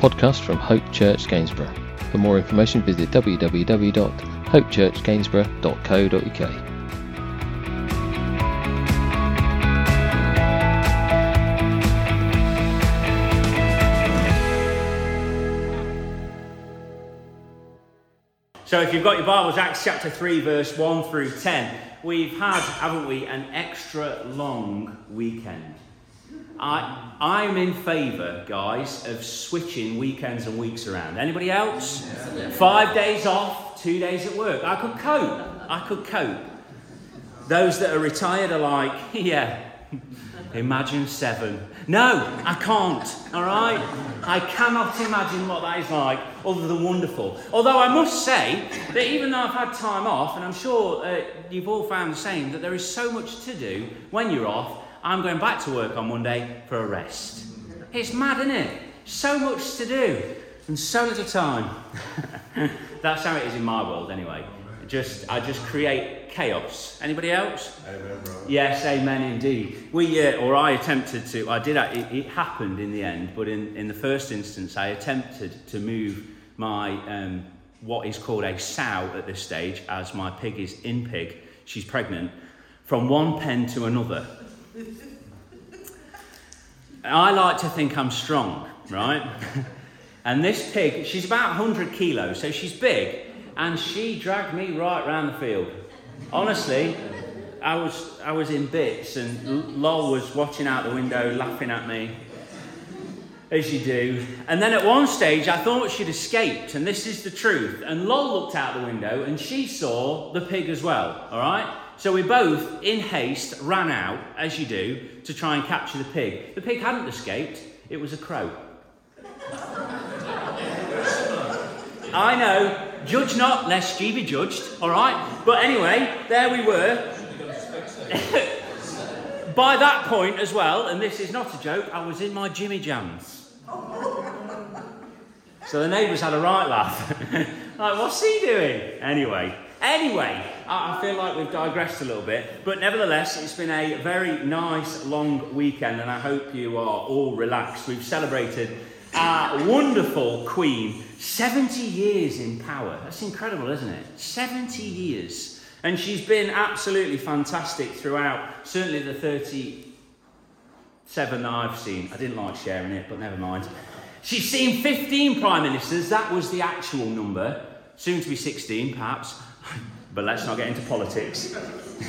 podcast from Hope Church Gainsborough. For more information, visit www.hopechurchgainsborough.co.uk. So if you've got your Bibles, Acts chapter 3, verse 1 through 10, we've had, haven't we, an extra long weekend. I, I'm in favour, guys, of switching weekends and weeks around. Anybody else? Five days off, two days at work. I could cope. I could cope. Those that are retired are like, yeah, imagine seven. No, I can't, all right? I cannot imagine what that is like, other than wonderful. Although I must say that even though I've had time off, and I'm sure uh, you've all found the same, that there is so much to do when you're off, I'm going back to work on Monday for a rest. It's mad, isn't it? So much to do and so little time. That's how it is in my world, anyway. Just I just create chaos. Anybody else? Amen, bro. Yes, amen indeed. We, uh, or I attempted to, I did, it, it happened in the end, but in, in the first instance, I attempted to move my, um, what is called a sow at this stage, as my pig is in pig, she's pregnant, from one pen to another. I like to think I'm strong, right? and this pig, she's about 100 kilos, so she's big, and she dragged me right round the field. Honestly, I was, I was in bits, and Lol was watching out the window, laughing at me, as you do. And then at one stage, I thought she'd escaped, and this is the truth. And Lol looked out the window, and she saw the pig as well, all right? So we both, in haste, ran out, as you do, to try and capture the pig. The pig hadn't escaped, it was a crow. I know, judge not, lest ye be judged, all right? But anyway, there we were. By that point as well, and this is not a joke, I was in my Jimmy Jams. So the neighbours had a right laugh. like, what's he doing? Anyway, anyway, I feel like we've digressed a little bit, but nevertheless, it's been a very nice long weekend, and I hope you are all relaxed. We've celebrated our wonderful Queen, 70 years in power. That's incredible, isn't it? 70 years. And she's been absolutely fantastic throughout, certainly the 37 that I've seen. I didn't like sharing it, but never mind. She's seen 15 prime ministers, that was the actual number, soon to be 16 perhaps, but let's not get into politics.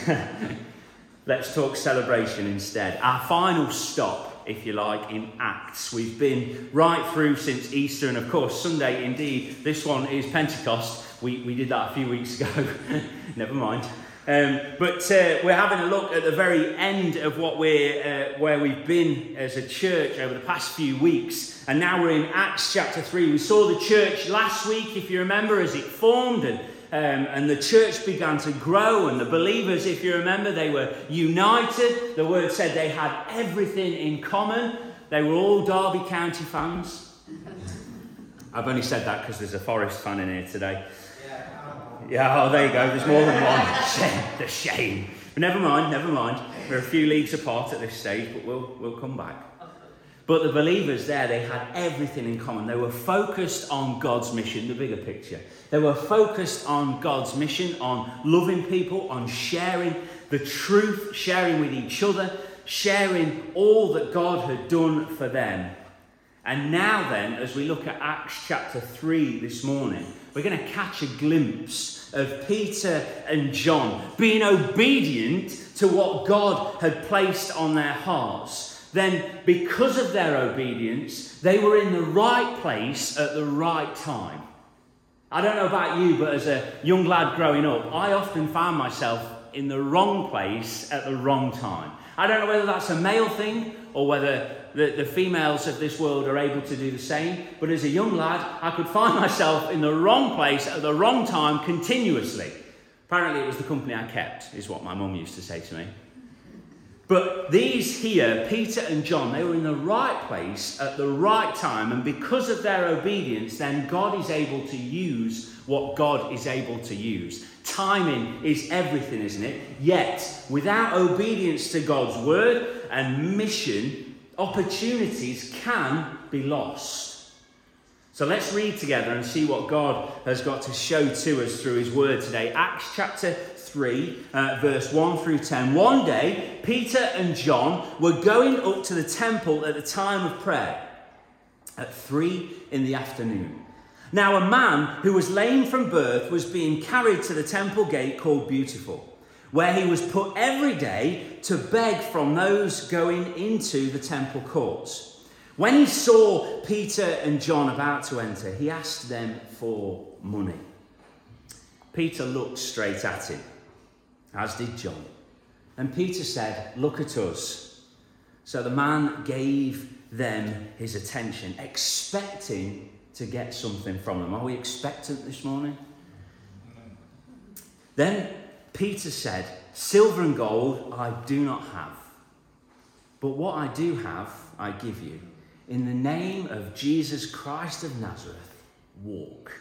let's talk celebration instead. Our final stop, if you like, in Acts. We've been right through since Easter, and of course, Sunday indeed, this one is Pentecost. We, we did that a few weeks ago. Never mind. Um, but uh, we're having a look at the very end of what we're, uh, where we've been as a church over the past few weeks. And now we're in Acts chapter 3. We saw the church last week, if you remember, as it formed and, um, and the church began to grow. And the believers, if you remember, they were united. The word said they had everything in common. They were all Derby County fans. I've only said that because there's a Forest fan in here today. Yeah, oh, there you go. There's more than one. Shame, the shame. But never mind, never mind. We're a few leagues apart at this stage, but we'll, we'll come back. But the believers there, they had everything in common. They were focused on God's mission, the bigger picture. They were focused on God's mission, on loving people, on sharing the truth, sharing with each other, sharing all that God had done for them. And now, then, as we look at Acts chapter 3 this morning, we're going to catch a glimpse of Peter and John being obedient to what God had placed on their hearts. Then, because of their obedience, they were in the right place at the right time. I don't know about you, but as a young lad growing up, I often found myself in the wrong place at the wrong time. I don't know whether that's a male thing or whether the, the females of this world are able to do the same. But as a young lad, I could find myself in the wrong place at the wrong time continuously. Apparently, it was the company I kept, is what my mum used to say to me. But these here, Peter and John, they were in the right place at the right time, and because of their obedience, then God is able to use what God is able to use. Timing is everything, isn't it? Yet, without obedience to God's word and mission, opportunities can be lost. So let's read together and see what God has got to show to us through his word today. Acts chapter 3, uh, verse 1 through 10. One day, Peter and John were going up to the temple at the time of prayer at 3 in the afternoon. Now, a man who was lame from birth was being carried to the temple gate called Beautiful, where he was put every day to beg from those going into the temple courts. When he saw Peter and John about to enter, he asked them for money. Peter looked straight at him, as did John. And Peter said, Look at us. So the man gave them his attention, expecting to get something from them. Are we expectant this morning? Then Peter said, Silver and gold I do not have, but what I do have, I give you. In the name of Jesus Christ of Nazareth, walk.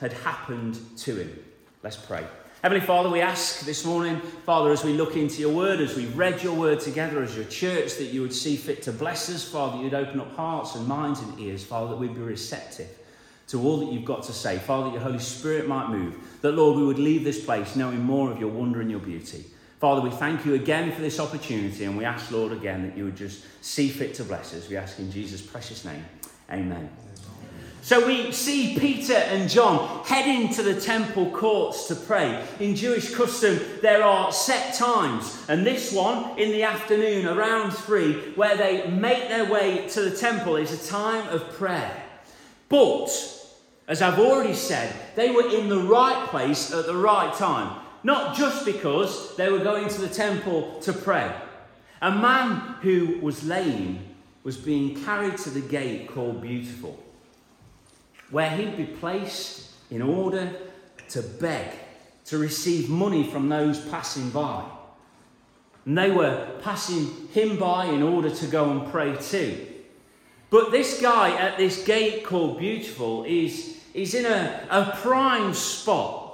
had happened to him. Let's pray. Heavenly Father, we ask this morning, Father, as we look into your word, as we've read your word together as your church, that you would see fit to bless us, Father, you'd open up hearts and minds and ears, Father, that we'd be receptive to all that you've got to say. Father, that your Holy Spirit might move, that, Lord, we would leave this place knowing more of your wonder and your beauty. Father, we thank you again for this opportunity, and we ask, Lord, again, that you would just see fit to bless us. We ask in Jesus' precious name. Amen. So we see Peter and John heading to the temple courts to pray. In Jewish custom, there are set times, and this one in the afternoon around three, where they make their way to the temple, is a time of prayer. But, as I've already said, they were in the right place at the right time, not just because they were going to the temple to pray. A man who was lame was being carried to the gate called Beautiful where he'd be placed in order to beg, to receive money from those passing by. And they were passing him by in order to go and pray too. But this guy at this gate called Beautiful is, is in a, a prime spot.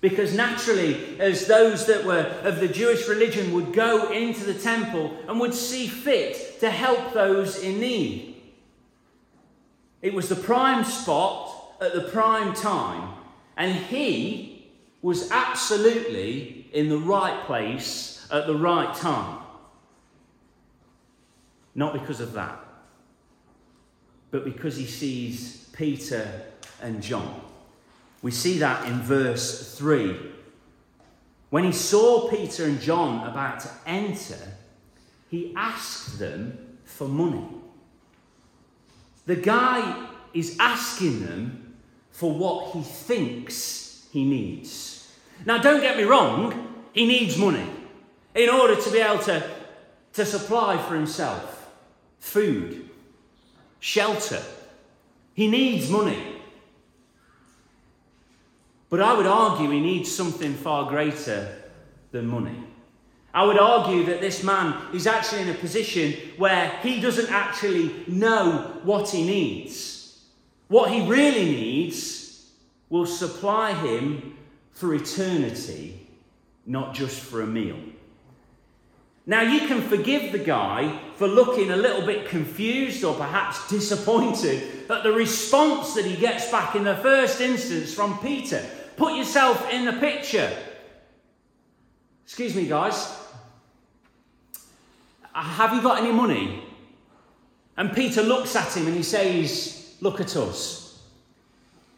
Because naturally, as those that were of the Jewish religion would go into the temple and would see fit to help those in need. It was the prime spot at the prime time, and he was absolutely in the right place at the right time. Not because of that, but because he sees Peter and John. We see that in verse 3. When he saw Peter and John about to enter, he asked them for money. The guy is asking them for what he thinks he needs. Now, don't get me wrong, he needs money in order to be able to, to supply for himself food, shelter. He needs money. But I would argue he needs something far greater than money. I would argue that this man is actually in a position where he doesn't actually know what he needs. What he really needs will supply him for eternity, not just for a meal. Now, you can forgive the guy for looking a little bit confused or perhaps disappointed at the response that he gets back in the first instance from Peter. Put yourself in the picture. Excuse me, guys. Have you got any money? And Peter looks at him and he says, Look at us.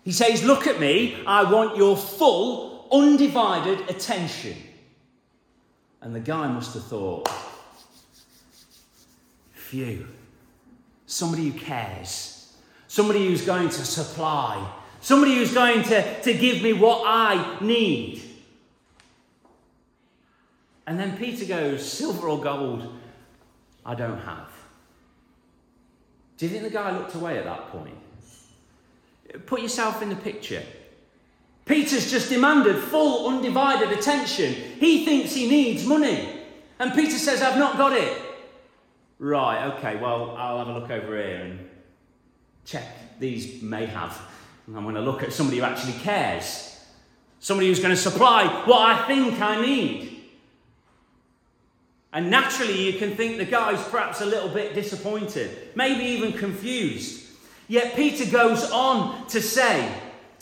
He says, Look at me. I want your full, undivided attention. And the guy must have thought, Phew. Somebody who cares. Somebody who's going to supply. Somebody who's going to, to give me what I need. And then Peter goes, Silver or gold? I don't have. Do you think the guy looked away at that point? Put yourself in the picture. Peter's just demanded full, undivided attention. He thinks he needs money. And Peter says, I've not got it. Right, okay, well, I'll have a look over here and check. These may have. I'm going to look at somebody who actually cares. Somebody who's going to supply what I think I need. And naturally, you can think the guy's perhaps a little bit disappointed, maybe even confused. Yet Peter goes on to say,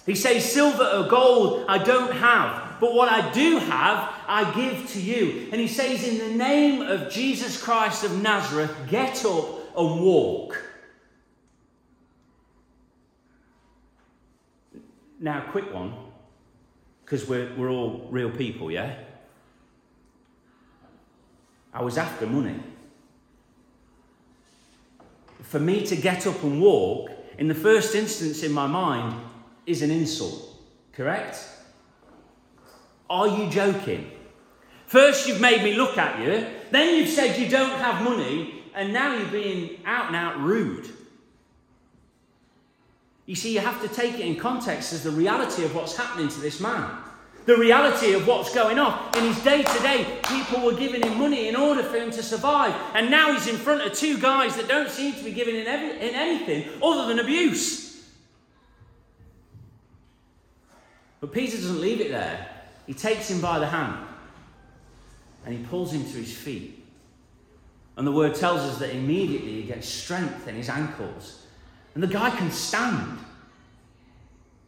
he says, Silver or gold I don't have, but what I do have, I give to you. And he says, In the name of Jesus Christ of Nazareth, get up and walk. Now, quick one, because we're, we're all real people, yeah? I was after money. For me to get up and walk, in the first instance in my mind, is an insult, correct? Are you joking? First, you've made me look at you, then you've said you don't have money, and now you're being out and out rude. You see, you have to take it in context as the reality of what's happening to this man. The reality of what's going on. In his day to day, people were giving him money in order for him to survive. And now he's in front of two guys that don't seem to be giving him in anything other than abuse. But Peter doesn't leave it there. He takes him by the hand and he pulls him to his feet. And the word tells us that immediately he gets strength in his ankles and the guy can stand.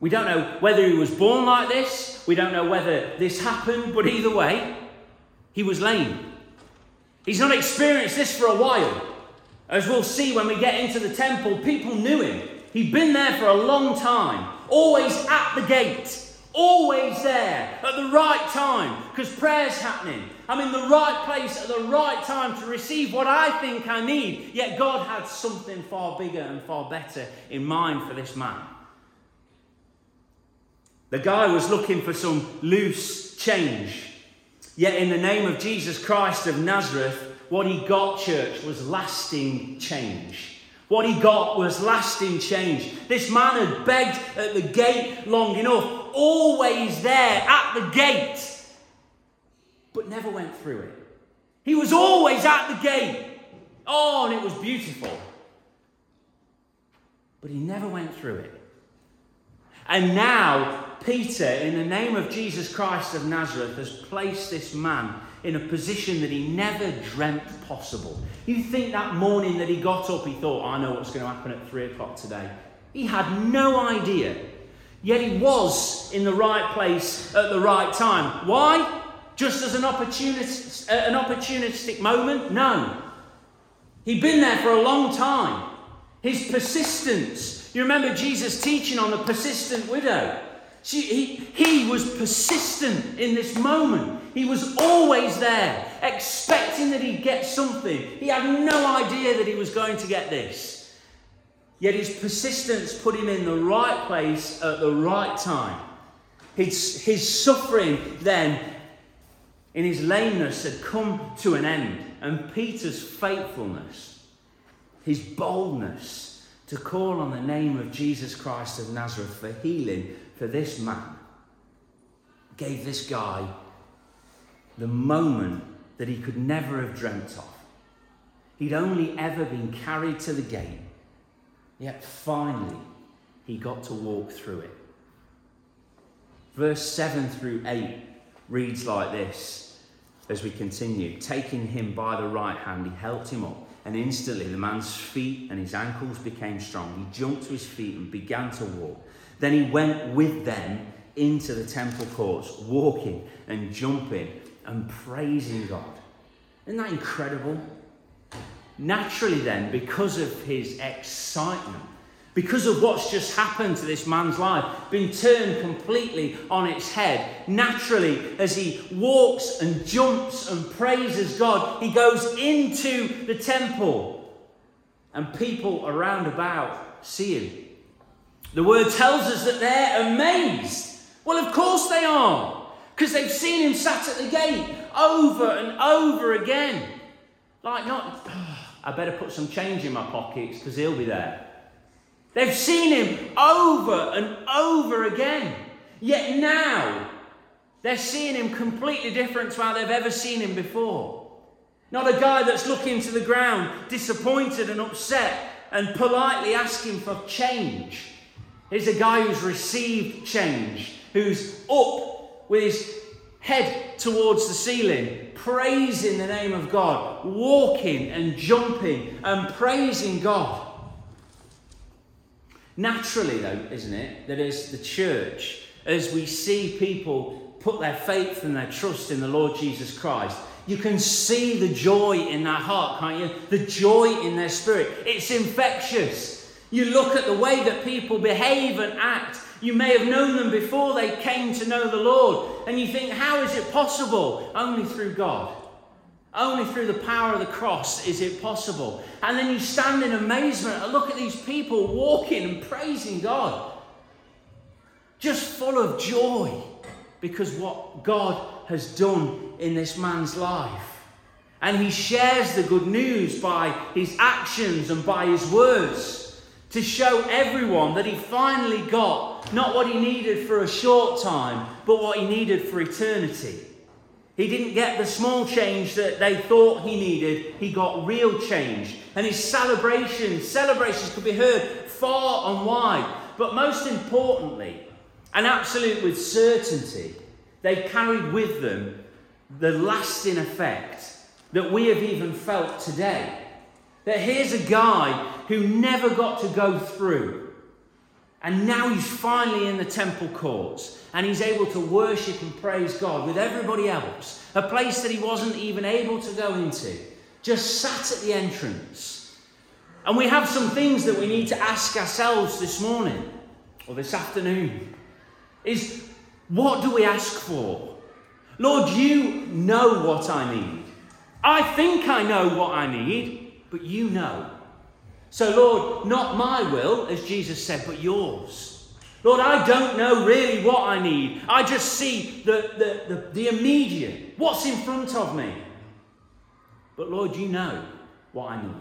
We don't know whether he was born like this, we don't know whether this happened, but either way, he was lame. He's not experienced this for a while. As we'll see when we get into the temple, people knew him. He'd been there for a long time, always at the gate. Always there at the right time because prayer's happening. I'm in the right place at the right time to receive what I think I need. Yet God had something far bigger and far better in mind for this man. The guy was looking for some loose change. Yet, in the name of Jesus Christ of Nazareth, what he got, church, was lasting change. What he got was lasting change. This man had begged at the gate long enough, always there at the gate, but never went through it. He was always at the gate. Oh, and it was beautiful. But he never went through it. And now, Peter, in the name of Jesus Christ of Nazareth, has placed this man in a position that he never dreamt possible. You think that morning that he got up, he thought, I know what's going to happen at three o'clock today. He had no idea. Yet he was in the right place at the right time. Why? Just as an, opportunist, uh, an opportunistic moment? No. He'd been there for a long time. His persistence. You remember Jesus teaching on the persistent widow. She, he, he was persistent in this moment. He was always there, expecting that he'd get something. He had no idea that he was going to get this. Yet his persistence put him in the right place at the right time. His, his suffering then, in his lameness, had come to an end. And Peter's faithfulness, his boldness to call on the name of Jesus Christ of Nazareth for healing for this man, gave this guy the moment that he could never have dreamt of. He'd only ever been carried to the gate, yet finally he got to walk through it. Verse 7 through 8 reads like this as we continue Taking him by the right hand, he helped him up, and instantly the man's feet and his ankles became strong. He jumped to his feet and began to walk. Then he went with them into the temple courts, walking and jumping and praising God. Isn't that incredible? Naturally, then, because of his excitement, because of what's just happened to this man's life, been turned completely on its head, naturally, as he walks and jumps and praises God, he goes into the temple and people around about see him. The word tells us that they're amazed. Well, of course they are because they've seen him sat at the gate over and over again. Like, not, oh, I better put some change in my pockets because he'll be there. They've seen him over and over again. Yet now, they're seeing him completely different to how they've ever seen him before. Not a guy that's looking to the ground, disappointed and upset, and politely asking for change. He's a guy who's received change, who's up with his head towards the ceiling, praising the name of God, walking and jumping and praising God. Naturally, though, isn't it, that as the church, as we see people put their faith and their trust in the Lord Jesus Christ, you can see the joy in their heart, can't you? The joy in their spirit. It's infectious. You look at the way that people behave and act. You may have known them before they came to know the Lord. And you think, how is it possible? Only through God. Only through the power of the cross is it possible. And then you stand in amazement and look at these people walking and praising God. Just full of joy because what God has done in this man's life. And he shares the good news by his actions and by his words to show everyone that he finally got not what he needed for a short time, but what he needed for eternity. He didn't get the small change that they thought he needed, he got real change. And his celebrations, celebrations could be heard far and wide. But most importantly, and absolute with certainty, they carried with them the lasting effect that we have even felt today. That here's a guy who never got to go through, and now he's finally in the temple courts and he's able to worship and praise God with everybody else, a place that he wasn't even able to go into, just sat at the entrance. And we have some things that we need to ask ourselves this morning or this afternoon is what do we ask for? Lord, you know what I need. I think I know what I need, but you know. So, Lord, not my will, as Jesus said, but yours. Lord, I don't know really what I need. I just see the, the, the, the immediate, what's in front of me. But Lord, you know what I need.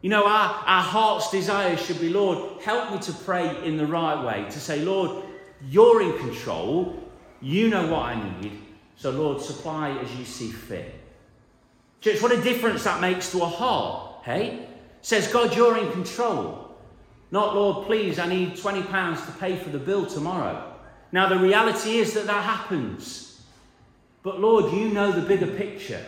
You know, our, our heart's desire should be, Lord, help me to pray in the right way, to say, Lord, you're in control. You know what I need. So, Lord, supply as you see fit. Church, what a difference that makes to a heart, hey? Says, God, you're in control. Not, Lord, please, I need £20 to pay for the bill tomorrow. Now, the reality is that that happens. But, Lord, you know the bigger picture.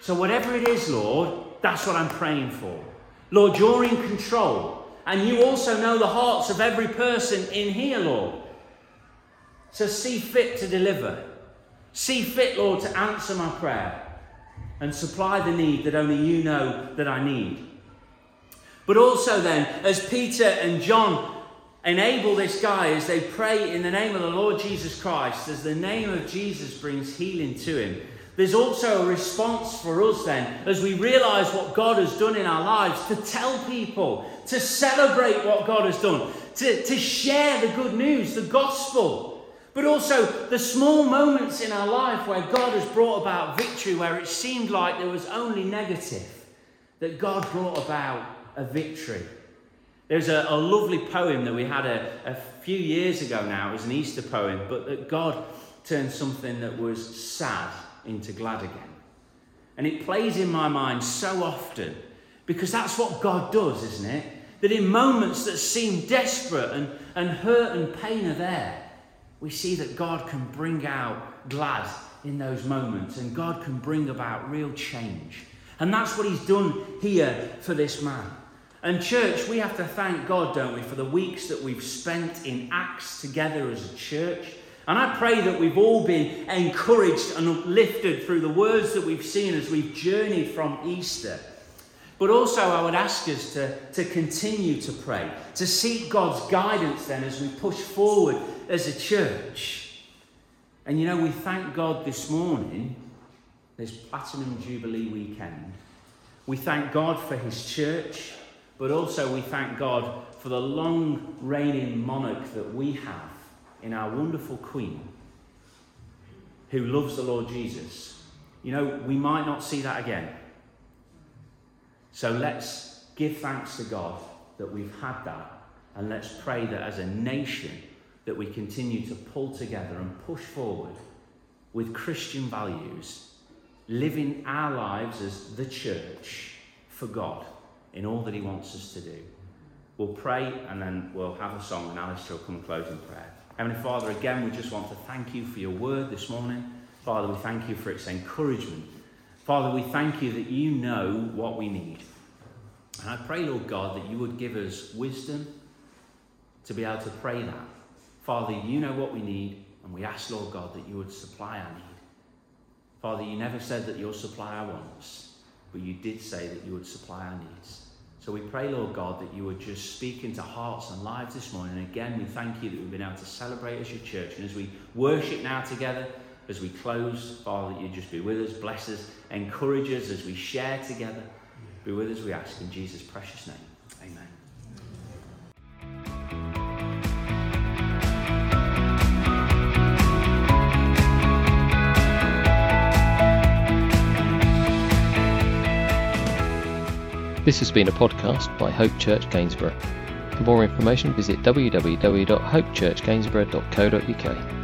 So, whatever it is, Lord, that's what I'm praying for. Lord, you're in control. And you also know the hearts of every person in here, Lord. So see fit to deliver. See fit, Lord, to answer my prayer and supply the need that only you know that I need. But also, then, as Peter and John enable this guy as they pray in the name of the Lord Jesus Christ, as the name of Jesus brings healing to him, there's also a response for us then, as we realize what God has done in our lives, to tell people, to celebrate what God has done, to, to share the good news, the gospel. But also the small moments in our life where God has brought about victory, where it seemed like there was only negative, that God brought about a victory. There's a, a lovely poem that we had a, a few years ago now. It was an Easter poem, but that God turned something that was sad into glad again. And it plays in my mind so often because that's what God does, isn't it? That in moments that seem desperate and, and hurt and pain are there, we see that God can bring out glad in those moments and God can bring about real change. And that's what he's done here for this man. And, church, we have to thank God, don't we, for the weeks that we've spent in Acts together as a church. And I pray that we've all been encouraged and uplifted through the words that we've seen as we've journeyed from Easter. But also, I would ask us to, to continue to pray, to seek God's guidance then as we push forward as a church. And you know, we thank God this morning, this Platinum Jubilee weekend. We thank God for His church, but also we thank God for the long reigning monarch that we have in our wonderful Queen, who loves the Lord Jesus. You know, we might not see that again. So let's give thanks to God that we've had that And let's pray that as a nation that we continue to pull together and push forward with Christian values, living our lives as the church for God in all that He wants us to do. We'll pray and then we'll have a song, and Alistair will come and close in prayer. Heavenly Father, again, we just want to thank you for your word this morning. Father, we thank you for its encouragement. Father, we thank you that you know what we need. And I pray, Lord God, that you would give us wisdom to be able to pray that. Father, you know what we need, and we ask, Lord God, that you would supply our need. Father, you never said that you'll supply our wants, but you did say that you would supply our needs. So we pray, Lord God, that you would just speak into hearts and lives this morning. And again, we thank you that we've been able to celebrate as your church. And as we worship now together, as we close, Father, that you just be with us, bless us, encourage us as we share together. Be with us, we ask, in Jesus' precious name. Amen. This has been a podcast by Hope Church Gainsborough. For more information, visit www.hopechurchgainsborough.co.uk.